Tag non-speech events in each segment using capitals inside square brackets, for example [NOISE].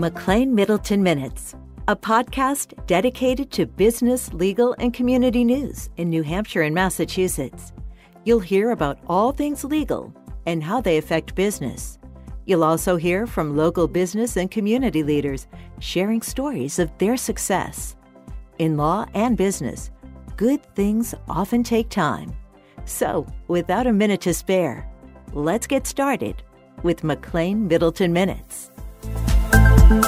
McLane Middleton Minutes, a podcast dedicated to business, legal, and community news in New Hampshire and Massachusetts. You'll hear about all things legal and how they affect business. You'll also hear from local business and community leaders sharing stories of their success. In law and business, good things often take time. So, without a minute to spare, let's get started with McLane Middleton Minutes. Welcome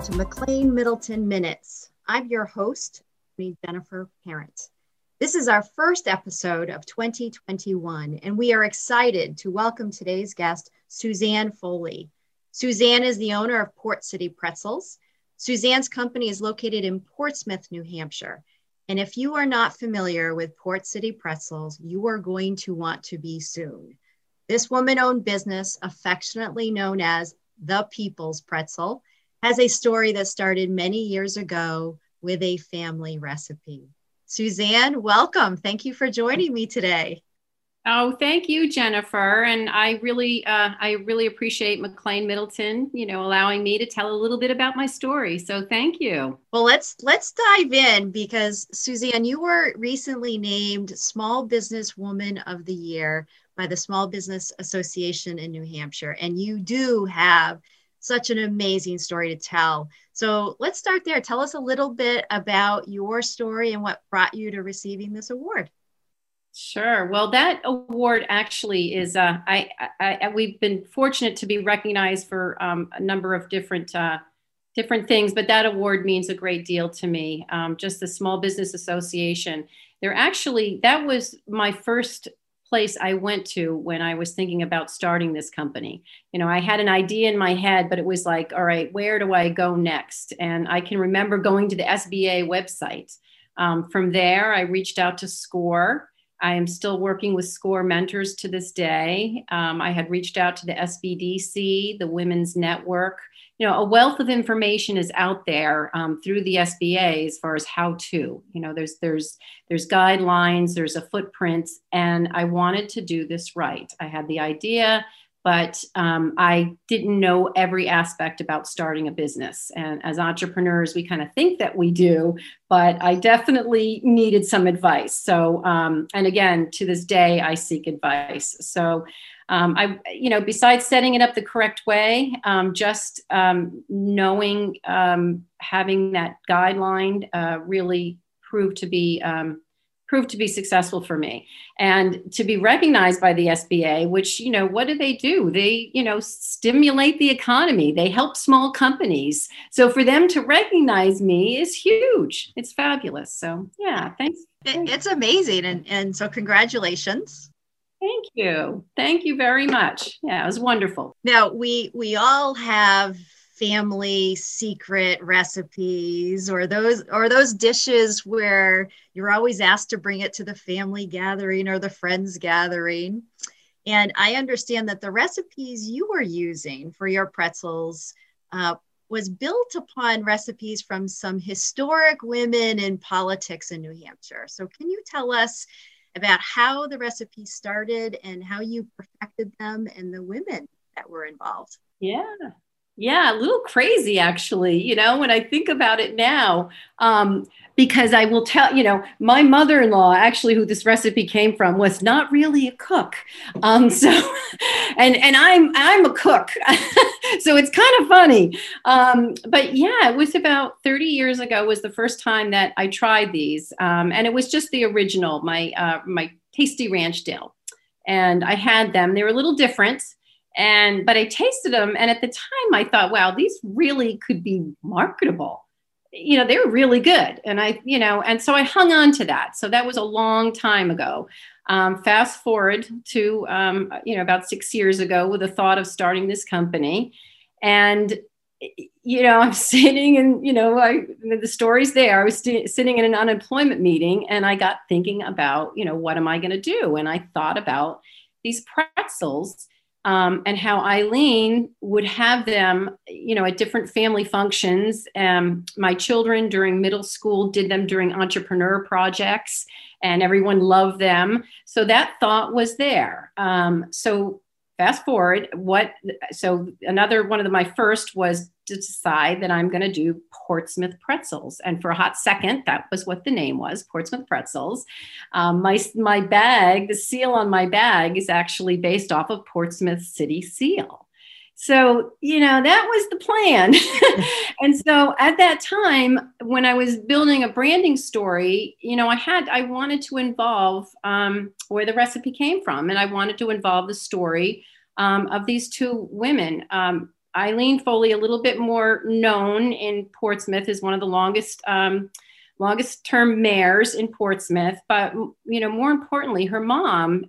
to McLane Middleton Minutes. I'm your host, Jennifer Parent. This is our first episode of 2021, and we are excited to welcome today's guest, Suzanne Foley. Suzanne is the owner of Port City Pretzels. Suzanne's company is located in Portsmouth, New Hampshire. And if you are not familiar with Port City Pretzels, you are going to want to be soon. This woman owned business, affectionately known as the People's Pretzel, has a story that started many years ago with a family recipe. Suzanne, welcome. Thank you for joining me today. Oh, thank you, Jennifer. And I really, uh, I really appreciate McLane Middleton, you know, allowing me to tell a little bit about my story. So thank you. Well, let's let's dive in because Suzanne, you were recently named Small Business Woman of the Year by the Small Business Association in New Hampshire, and you do have such an amazing story to tell. So let's start there. Tell us a little bit about your story and what brought you to receiving this award. Sure. Well, that award actually is. Uh, I, I, I, we've been fortunate to be recognized for um, a number of different uh, different things, but that award means a great deal to me. Um, just the Small Business Association. They're actually that was my first place I went to when I was thinking about starting this company. You know, I had an idea in my head, but it was like, all right, where do I go next? And I can remember going to the SBA website. Um, from there, I reached out to SCORE I am still working with SCORE mentors to this day. Um, I had reached out to the SBDC, the Women's Network. You know, a wealth of information is out there um, through the SBA as far as how to. You know, there's there's there's guidelines, there's a footprint, and I wanted to do this right. I had the idea but um, I didn't know every aspect about starting a business. And as entrepreneurs, we kind of think that we do, but I definitely needed some advice. So, um, and again, to this day, I seek advice. So, um, I, you know, besides setting it up the correct way, um, just um, knowing, um, having that guideline uh, really proved to be proved to be successful for me. And to be recognized by the SBA which you know what do they do? They you know stimulate the economy. They help small companies. So for them to recognize me is huge. It's fabulous. So yeah thanks. It's amazing. And and so congratulations. Thank you. Thank you very much. Yeah it was wonderful. Now we we all have family secret recipes or those or those dishes where you're always asked to bring it to the family gathering or the friends gathering. And i understand that the recipes you were using for your pretzels uh, was built upon recipes from some historic women in politics in new hampshire. So can you tell us about how the recipes started and how you perfected them and the women that were involved? Yeah yeah, a little crazy actually, you know, when I think about it now. Um, because I will tell, you know, my mother in law, actually, who this recipe came from, was not really a cook. Um, [LAUGHS] so, and, and I'm, I'm a cook. [LAUGHS] so it's kind of funny. Um, but yeah, it was about 30 years ago was the first time that I tried these. Um, and it was just the original, my, uh, my tasty ranch dill. And I had them, they were a little different and but i tasted them and at the time i thought wow these really could be marketable. You know they're really good and i you know and so i hung on to that. So that was a long time ago. Um, fast forward to um, you know about six years ago with the thought of starting this company. And you know [LAUGHS] i'm sitting and you know I, the story's there. I was st- sitting in an unemployment meeting and i got thinking about you know what am i going to do? And i thought about these pretzels um, and how Eileen would have them, you know, at different family functions. Um, my children during middle school did them during entrepreneur projects, and everyone loved them. So that thought was there. Um, so fast forward, what? So another one of the, my first was to decide that I'm going to do Portsmouth pretzels, and for a hot second, that was what the name was, Portsmouth pretzels. Um, my my bag, the seal on my bag, is actually based off of Portsmouth City Seal. So, you know, that was the plan. [LAUGHS] and so at that time, when I was building a branding story, you know, I had, I wanted to involve um, where the recipe came from. And I wanted to involve the story um, of these two women. Um, Eileen Foley, a little bit more known in Portsmouth, is one of the longest. Um, longest term mayors in Portsmouth, but you know, more importantly, her mom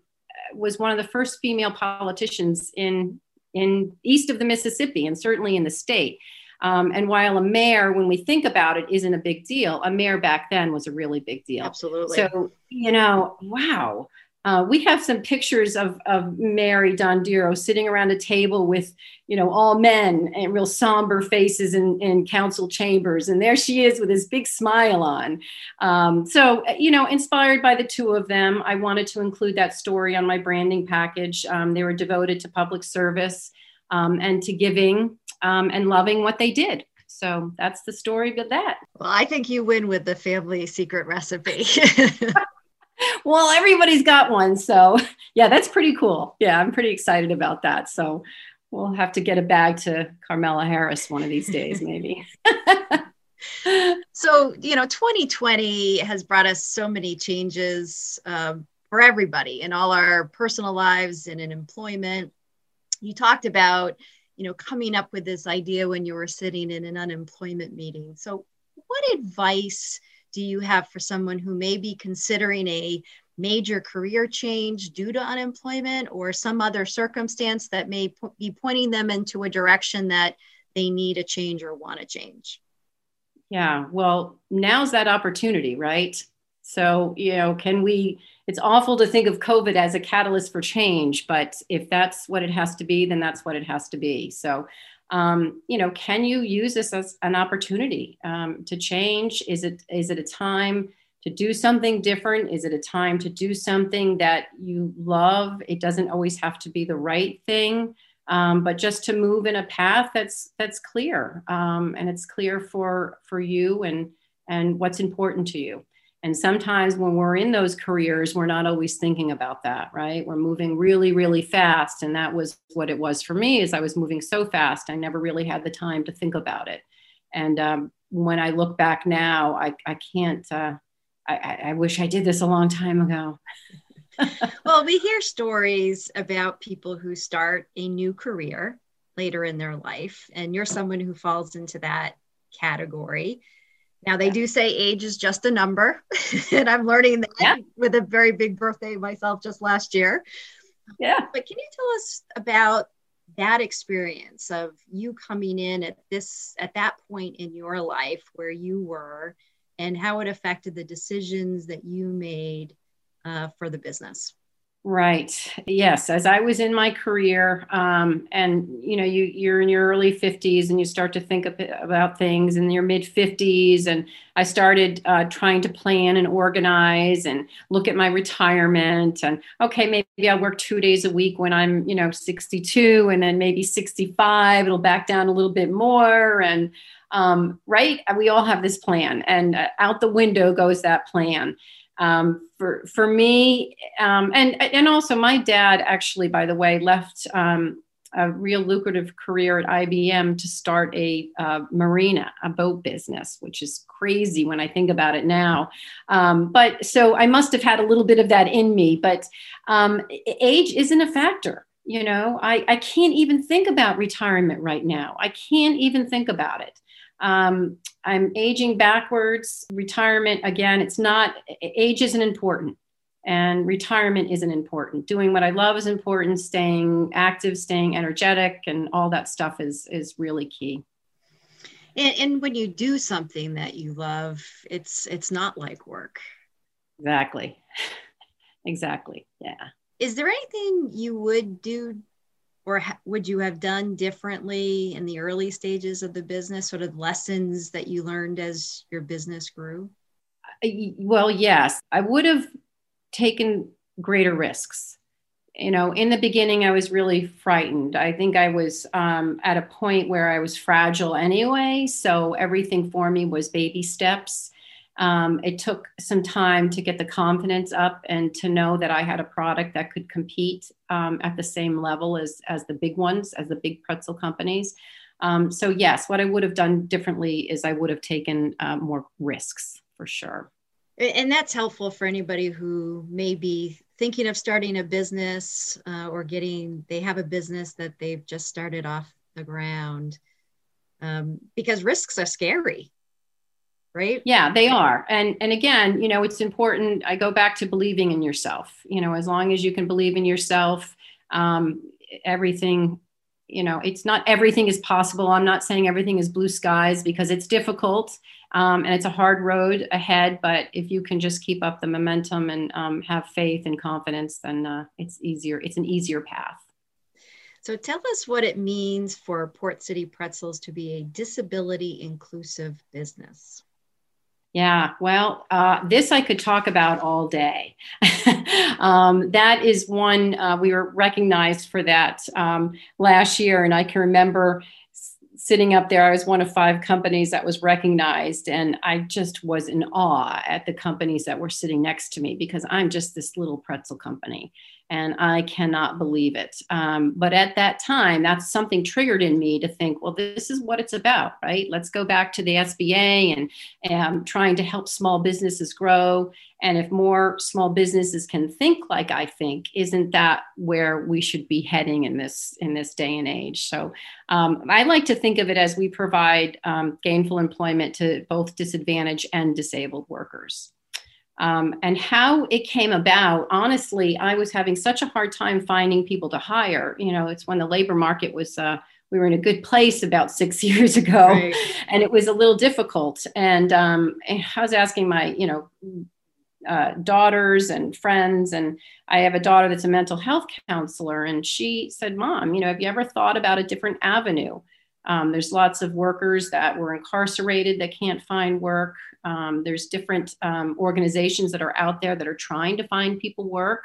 was one of the first female politicians in in east of the Mississippi and certainly in the state. Um, and while a mayor, when we think about it, isn't a big deal, a mayor back then was a really big deal. Absolutely. So, you know, wow. Uh, we have some pictures of, of Mary Dondero sitting around a table with, you know, all men and real somber faces in, in council chambers. And there she is with this big smile on. Um, so, you know, inspired by the two of them, I wanted to include that story on my branding package. Um, they were devoted to public service um, and to giving um, and loving what they did. So that's the story of that. Well, I think you win with the family secret recipe. [LAUGHS] [LAUGHS] well, everybody's got one. So, [LAUGHS] yeah, that's pretty cool. Yeah, I'm pretty excited about that. So, we'll have to get a bag to Kamala Harris one of these days, [LAUGHS] maybe. so, you know, 2020 has brought us so many changes um, for everybody in all our personal lives and in employment. You talked about, you know, coming up with this idea when you were sitting in an unemployment meeting. So, what advice? Do you have for someone who may be considering a major career change due to unemployment or some other circumstance that may be pointing them into a direction that they need a change or want to change? Yeah, well, now's that opportunity, right? So, you know, can we? It's awful to think of COVID as a catalyst for change, but if that's what it has to be, then that's what it has to be. So, um, you know, can you use this as an opportunity um, to change? Is it is it a time to do something different? Is it a time to do something that you love? It doesn't always have to be the right thing, um, but just to move in a path that's that's clear um, and it's clear for for you and and what's important to you. And sometimes when we're in those careers, we're not always thinking about that, right? We're moving really, really fast. And that was what it was for me is I was moving so fast. I never really had the time to think about it. And um, when I look back now, I, I can't, uh, I, I wish I did this a long time ago. [LAUGHS] well, we hear stories about people who start a new career later in their life, and you're someone who falls into that category. Now they do say age is just a number, [LAUGHS] and I'm learning that yeah. with a very big birthday myself just last year. Yeah. But can you tell us about that experience of you coming in at this at that point in your life where you were and how it affected the decisions that you made uh, for the business? Right. Yes. As I was in my career, um, and you know, you you're in your early 50s, and you start to think about things in your mid 50s, and I started uh, trying to plan and organize and look at my retirement. And okay, maybe I'll work two days a week when I'm you know 62, and then maybe 65, it'll back down a little bit more, and um, right, we all have this plan, and uh, out the window goes that plan um, for for me um, and and also my dad actually by the way left um, a real lucrative career at IBM to start a uh, marina a boat business which is crazy when I think about it now. Um, but so I must have had a little bit of that in me but um, age isn't a factor you know? I, I can't even think about retirement right now. I can't even think about it. Um, I'm aging backwards. Retirement, again, it's not, age isn't important and retirement isn't important. Doing what I love is important. Staying active, staying energetic, and all that stuff is, is really key. And, and when you do something that you love, it's, it's not like work. Exactly. [LAUGHS] exactly. Yeah. Is there anything you would do or ha- would you have done differently in the early stages of the business sort of lessons that you learned as your business grew well yes i would have taken greater risks you know, in the beginning, I was really frightened. I think I was um, at a point where I was fragile anyway. So everything for me was baby steps. Um, it took some time to get the confidence up and to know that I had a product that could compete um, at the same level as, as the big ones, as the big pretzel companies. Um, so, yes, what I would have done differently is I would have taken uh, more risks for sure. And that's helpful for anybody who may be thinking of starting a business uh, or getting, they have a business that they've just started off the ground um, because risks are scary right? Yeah they are. And and again you know it's important i go back to believing in yourself. You know as long as you can believe in yourself um, everything you know it's not everything is possible. I'm not saying everything is blue skies because it's difficult um, and it's a hard road ahead but if you can just keep up the momentum and um, have faith and confidence then uh, it's easier it's an easier path. So tell us what it means for port city pretzels to be a disability inclusive business yeah, well, uh, this I could talk about all day. [LAUGHS] um, that is one, uh, we were recognized for that um, last year. And I can remember sitting up there, I was one of five companies that was recognized. And I just was in awe at the companies that were sitting next to me because I'm just this little pretzel company and I cannot believe it. Um, but at that time, that's something triggered in me to think, well, this is what it's about, right? Let's go back to the SBA and, and trying to help small businesses grow. And if more small businesses can think like I think, isn't that where we should be heading in this in this day and age? So um, I like to think of it as we provide um, gainful employment to both disadvantaged and disabled workers. Um, and how it came about honestly i was having such a hard time finding people to hire. You know it's when the labor market was uh, we were in a good place about six [LAUGHS] years ago right. and it was a little difficult. And um, i was asking my you know uh, daughters and friends and i have a daughter that's a mental health counselor and she said mom you know have you ever thought about a different avenue um, there's lots of workers that were incarcerated that can't find work. Um, there's different um, organizations that are out there that are trying to find people work.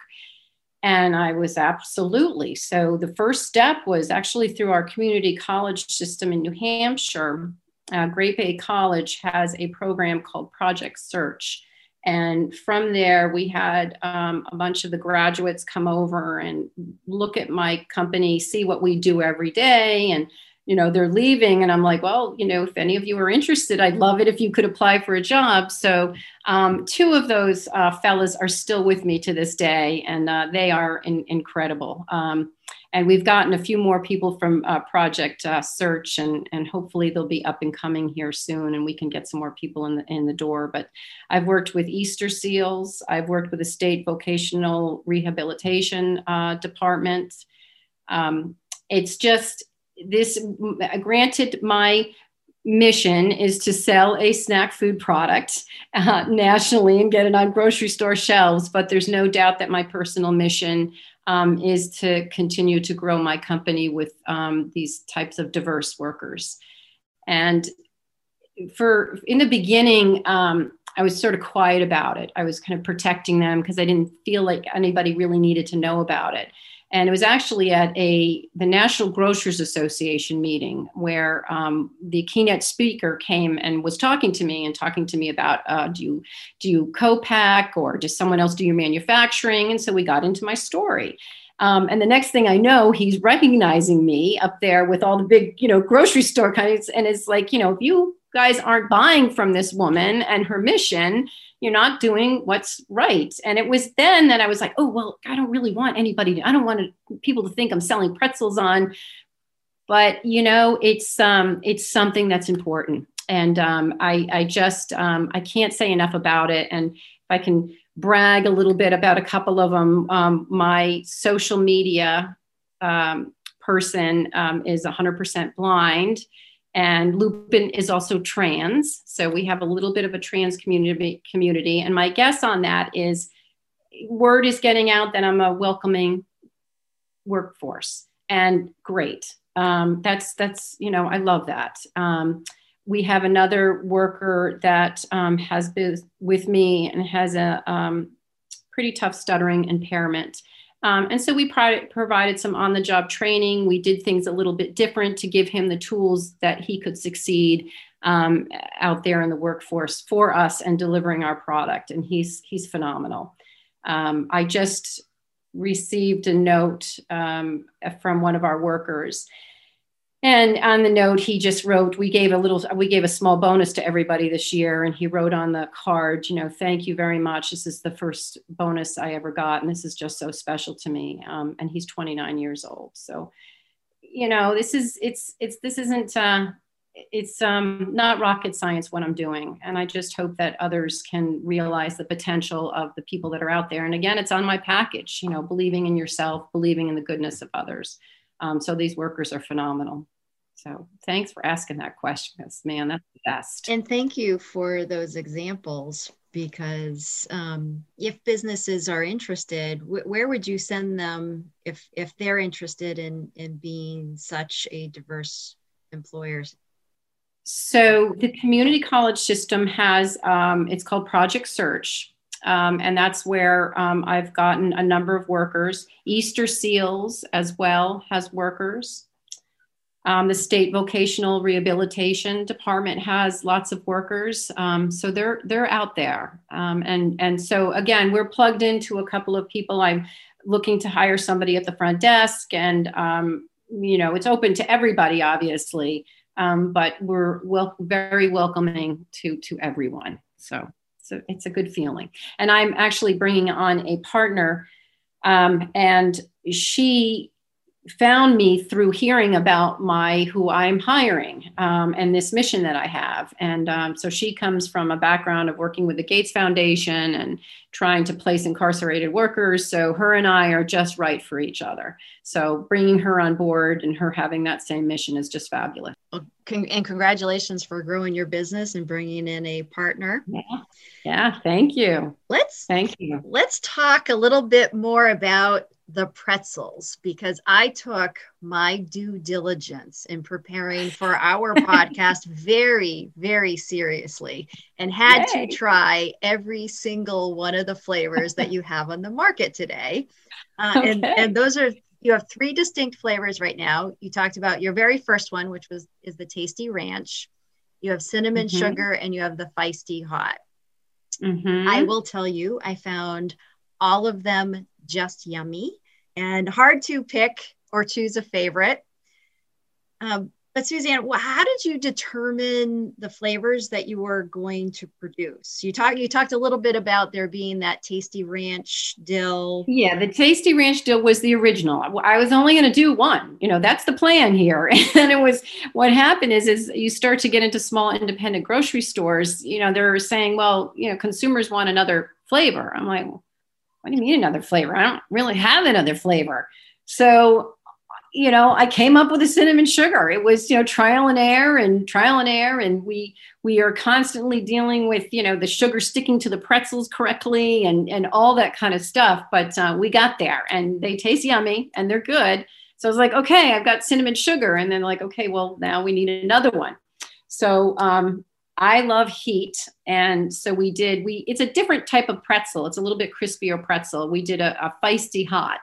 And I was absolutely. So the first step was actually through our community college system in New Hampshire. Uh, Great Bay College has a program called Project Search. And from there, we had um, a bunch of the graduates come over and look at my company, see what we do every day, and you know they're leaving and i'm like well you know if any of you are interested i'd love it if you could apply for a job. So um, two of those uh, fellas are still with me to this day and uh, they are in, incredible. Um, and we've gotten a few more people from uh, project uh, search and, and hopefully they'll be up and coming here soon and we can get some more people in the, in the door. But i've worked with easter seals. I've worked with the state vocational rehabilitation uh, department. Um, it's just this granted my mission is to sell a snack food product uh, nationally and get it on grocery store shelves but there's no doubt that my personal mission um, is to continue to grow my company with um, these types of diverse workers. And for in the beginning um, i was sort of quiet about it. I was kind of protecting them because i didn't feel like anybody really needed to know about it and it was actually at a the National Grocers Association meeting where um, the keynote speaker came and was talking to me and talking to me about uh, do you do you co-pack or does someone else do your manufacturing? And so we got into my story. Um, and the next thing I know, he's recognizing me up there with all the big, you know, grocery store kinds, and it's like, you know, if you guys aren't buying from this woman and her mission, you're not doing what's right. And it was then that I was like, oh, well, I don't really want anybody to, I don't want people to think I'm selling pretzels on. But you know, it's um, it's something that's important. And um, I, I just um, I can't say enough about it. And if I can brag a little bit about a couple of them, um, my social media um, person um, is 100% blind and Lupin is also trans. So we have a little bit of a trans community community. And my guess on that is word is getting out that I'm a welcoming workforce. And great. Um, that's that's, you know, I love that. Um, we have another worker that um, has been with me and has a um, pretty tough stuttering impairment Um, and so we pro- provided some on the job training. We did things a little bit different to give him the tools that he could succeed um, out there in the workforce for us and delivering our product. And he's, he's phenomenal. Um, I just received a note um, from one of our workers and on the note, he just wrote, we gave a little, we gave a small bonus to everybody this year. And he wrote on the card, you know, thank you very much. This is the first bonus I ever got. And this is just so special to me. Um, and he's 29 years old. So, you know, this is, it's, it's, this isn't, uh, it's um, not rocket science what I'm doing. And I just hope that others can realize the potential of the people that are out there. And again, it's on my package, you know, believing in yourself, believing in the goodness of others. Um, so these workers are phenomenal. So thanks for asking that question because man, that's the best. And thank you for those examples because um, if businesses are interested, wh- where would you send them if if they're interested in in being such a diverse employer? So the community college system has um, it's called Project Search. Um, and that's where um, I've gotten a number of workers. Easter Seals as well has workers. Um, the state vocational rehabilitation department has lots of workers, um, so they're they're out there. Um, and and so again, we're plugged into a couple of people. I'm looking to hire somebody at the front desk, and um, you know it's open to everybody, obviously, but we're wel- very welcoming to to everyone. So a, it's a good feeling. And I'm actually bringing on a partner, um, and she found me through hearing about my who I'm hiring um, and this mission that I have. And um, so she comes from a background of working with the Gates Foundation and trying to place incarcerated workers. So her and I are just right for each other. So bringing her on board and her having that same mission is just fabulous. Con- and congratulations for growing your business and bringing in a partner. Yeah. Yeah. Thank you. Let's thank you. Let's talk a little bit more about the pretzels because I took my due diligence in preparing for our [LAUGHS] podcast very, very seriously and had Yay. to try every single one of the flavors that you have on the market today. Uh, okay. and, and those are you have three distinct flavors right now. You talked about your very first one, which was is the tasty ranch. You have cinnamon mm-hmm. sugar and you have the feisty hot. Mm-hmm. I will tell you, I found all of them just yummy and hard to pick or choose a favorite. Um, but Suzanne, how did you determine the flavors that you were going to produce? You talked you talked a little bit about there being that tasty ranch dill. Yeah, the tasty ranch dill was the original. I was only going to do one. You know, that's the plan here. [LAUGHS] And it was what happened is is you start to get into small independent grocery stores. You know, they're saying, well, you know, consumers want another flavor. I'm like, what do you mean another flavor? I don't really have another flavor. So, you know, I came up with a cinnamon sugar. It was, you know, trial and error and trial and error. And we we are constantly dealing with, you know, the sugar sticking to the pretzels correctly and and all that kind of stuff. But uh, we got there and they taste yummy and they're good. So I was like, okay, I've got cinnamon sugar. And then like, okay, well, now we need another one. So um, I love heat. And so we did, we it's a different type of pretzel. It's a little bit crispier pretzel. We did a, a feisty hot.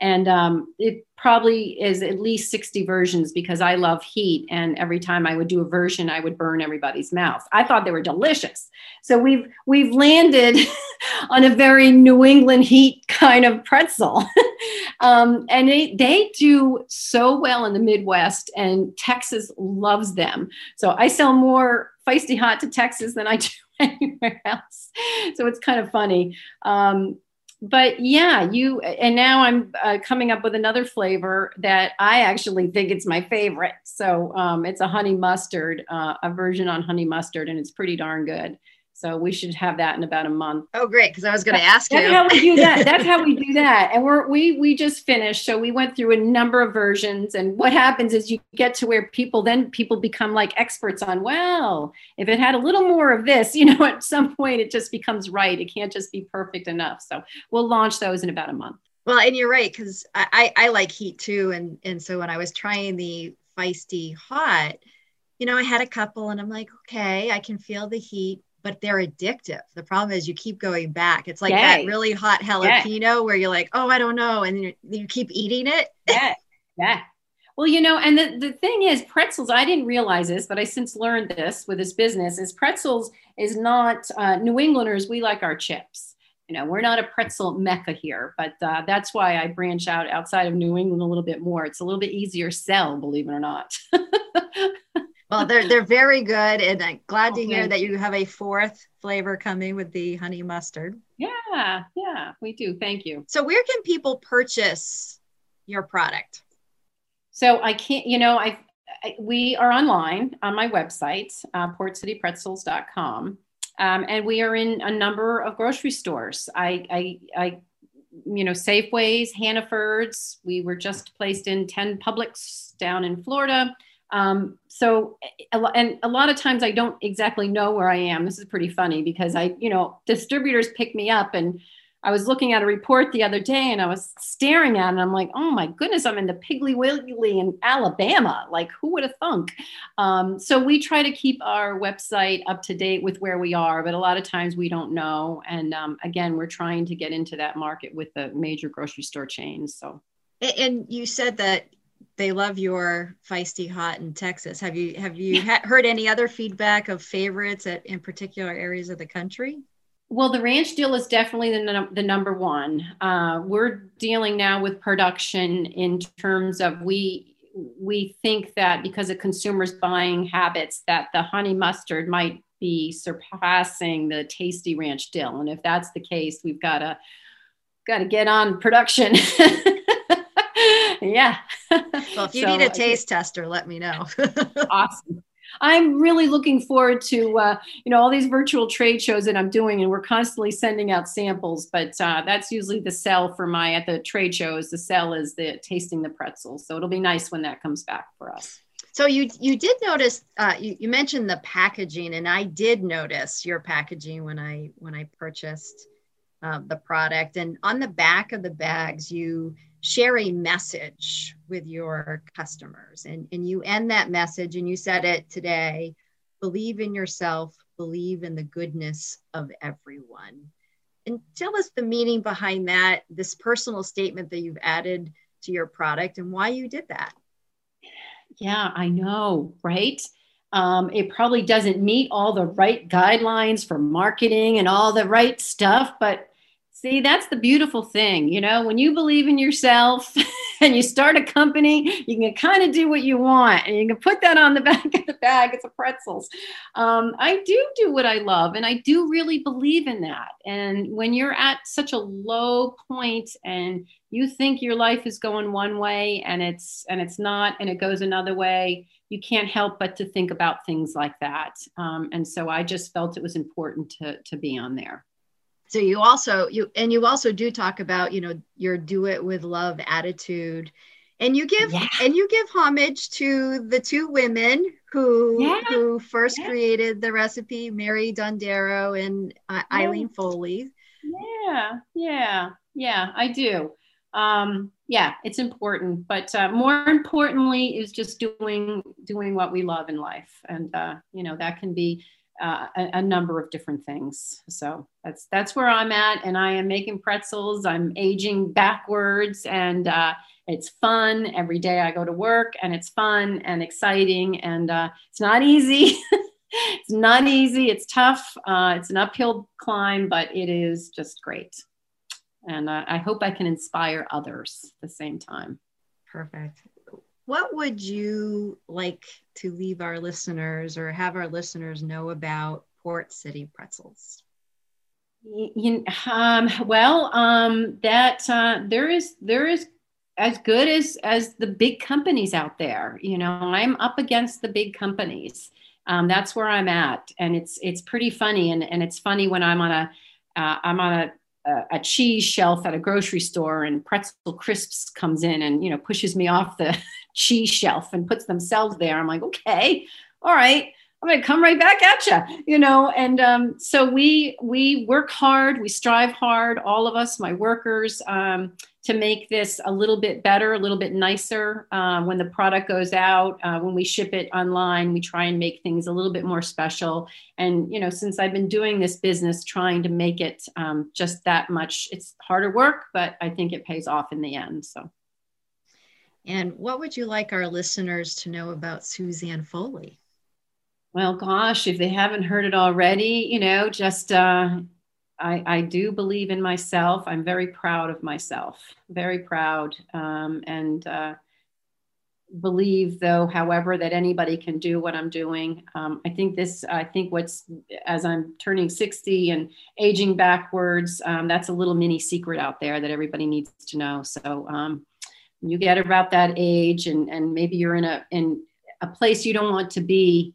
And um, it probably is at least 60 versions because I love heat. And every time I would do a version, I would burn everybody's mouth. I thought they were delicious. So we've we've landed [LAUGHS] on a very New England heat kind of pretzel. [LAUGHS] um, and they, they do so well in the Midwest, and Texas loves them. So I sell more feisty hot to Texas than I do [LAUGHS] anywhere else. So it's kind of funny. Um, but yeah, you and now I'm uh, coming up with another flavor that I actually think it's my favorite. So um, it's a honey mustard, uh, a version on honey mustard, and it's pretty darn good. So we should have that in about a month. Oh, great! Because I was going to ask that's you. That's how we do that. That's how we [LAUGHS] do that. And we're we we just finished. So we went through a number of versions. And what happens is you get to where people then people become like experts on. Well, if it had a little more of this, [LAUGHS] you know, at some point it just becomes right. It can't just be perfect enough. So we'll launch those in about a month. Well, and you're right because I, I I like heat too. And and so when I was trying the feisty hot, you know, I had a couple, and I'm like, okay, I can feel the heat but they're addictive. The problem is you keep going back. It's like Yay. that really hot jalapeno yeah. where you're like, oh, I don't know. And you, you keep eating it. [LAUGHS] Yeah. Yeah. Well, you know, and the, the thing is, pretzels, I didn't realize this, but I since learned this with this business is pretzels is not, uh, New Englanders, we like our chips. You know, we're not a pretzel mecca here, but uh, that's why I branch out outside of New England a little bit more. It's a little bit easier sell, believe it or not. [LAUGHS] well, they're they're very good, and I'm glad to hear that you have a fourth flavor coming with the honey mustard. Yeah, yeah, we do. Thank you. So, where can people purchase your product? So I can't, you know, I, I we are online on my website, uh, portcitypretzels.com. Um, and we are in a number of grocery stores. I, I, I, you know, Safeways, Hannaford's. We were just placed in 10 Publix down in Florida. Um, so, and a lot of times I don't exactly know where I am. This is pretty funny because I, you know, distributors pick me up and I was looking at a report the other day and I was staring at it and I'm like, oh my goodness, I'm in the Piggly Wiggly in Alabama. Like, who would have thunk? Um, so we try to keep our website up to date with where we are, but a lot of times we don't know. And um, again, we're trying to get into that market with the major grocery store chains. So, and you said that they love your feisty hot in Texas. Have you have you ha- heard any other feedback of favorites at in particular areas of the country? Well, the ranch dill is definitely the, the number one. Uh, we're dealing now with production in terms of we we think that because of consumers' buying habits, that the honey mustard might be surpassing the tasty ranch dill. And if that's the case, we've got to got to get on production. [LAUGHS] [LAUGHS] yeah. Well, if you so, need a taste tester, let me know. [LAUGHS] awesome. I'm really looking forward to uh, you know all these virtual trade shows that I'm doing, and we're constantly sending out samples. But uh, that's usually the sell for my at the trade shows. The sell is the tasting the pretzels, so it'll be nice when that comes back for us. So you you did notice uh, you, you mentioned the packaging, and I did notice your packaging when I when I purchased uh, the product, and on the back of the bags you share a message with your customers. And, and you end that message and you said it today believe in yourself believe in the goodness of everyone. And tell us the meaning behind that this personal statement that you've added to your product and why you did that. Yeah i know right? Um, it probably doesn't meet all the right guidelines for marketing and all the right stuff but See, that's the beautiful thing. You know, when you believe in yourself [LAUGHS] and you start a company, you can kind of do what you want and you can put that on the [LAUGHS] back of the bag. It's a pretzels. Um, I do do what I love and I do really believe in that. And when you're at such a low point and you think your life is going one way and it's and it's not and it goes another way, you can't help but to think about things like that. Um, and so I just felt it was important to, to be on there so you also you and you also do talk about you know your do it with love attitude and you give yeah. and you give homage to the two women who yeah. who first yeah. created the recipe mary dondero and uh, eileen foley yeah yeah yeah i do um yeah it's important but uh, more importantly is just doing doing what we love in life and uh you know that can be uh, a, a, number of different things. So that's that's where I'm at, and I am making pretzels. I'm aging backwards, and uh, it's fun every day. I go to work, and it's fun and exciting, and uh, it's not easy. [LAUGHS] it's not easy. It's tough. Uh, it's an uphill climb, but it is just great. And I hope I can inspire others at the same time. Perfect what would you like to leave our listeners or have our listeners know about Port City pretzels? You, um, well, um, that uh, there is there is as good as as the big companies out there. You know, I'm up against the big companies. Um, that's where I'm at, and it's it's pretty funny, and and it's funny when I'm on a uh, I'm on a a, cheese shelf at a grocery store and pretzel crisps comes in and you know pushes me off the cheese shelf and puts themselves there i'm like okay all right I'm going to come right back at you, you know. And um, so we we work hard, we strive hard, all of us, my workers, um, to make this a little bit better, a little bit nicer. Uh, when the product goes out, uh, when we ship it online, we try and make things a little bit more special. And you know, since I've been doing this business, trying to make it um, just that much, it's harder work, but I think it pays off in the end. So. And what would you like our listeners to know about Suzanne Foley? Well, gosh, if they haven't heard it already, you know, just uh, I, I do believe in myself. I'm very proud of myself, very proud, um, and uh, believe, though, however, that anybody can do what I'm doing. Um, I think this, I think what's as I'm turning 60 and aging backwards, um, that's a little mini secret out there that everybody needs to know. So um, you get about that age, and and maybe you're in a in a place you don't want to be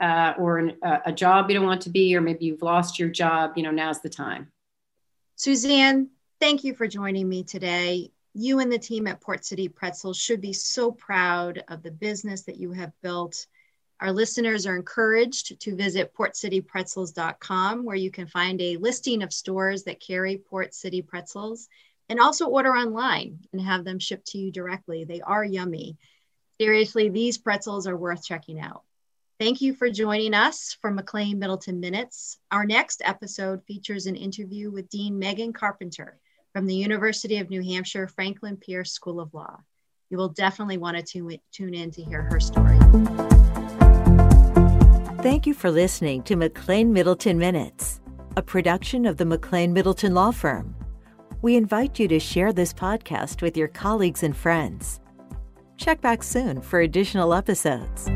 uh, or an, a job you don't want to be, or maybe you've lost your job, you know, now's the time. Suzanne, thank you for joining me today. You and the team at Port City Pretzels should be so proud of the business that you have built. Our listeners are encouraged to visit portcitypretzels.com, where you can find a listing of stores that carry Port City Pretzels and also order online and have them shipped to you directly. They are yummy. Seriously, these pretzels are worth checking out. Thank you for joining us for McLane Middleton Minutes. Our next episode features an interview with Dean Megan Carpenter from the University of New Hampshire Franklin Pierce School of Law. You will definitely want to tune in to hear her story. Thank you for listening to McLane Middleton Minutes, a production of the McLane Middleton Law Firm. We invite you to share this podcast with your colleagues and friends. Check back soon for additional episodes.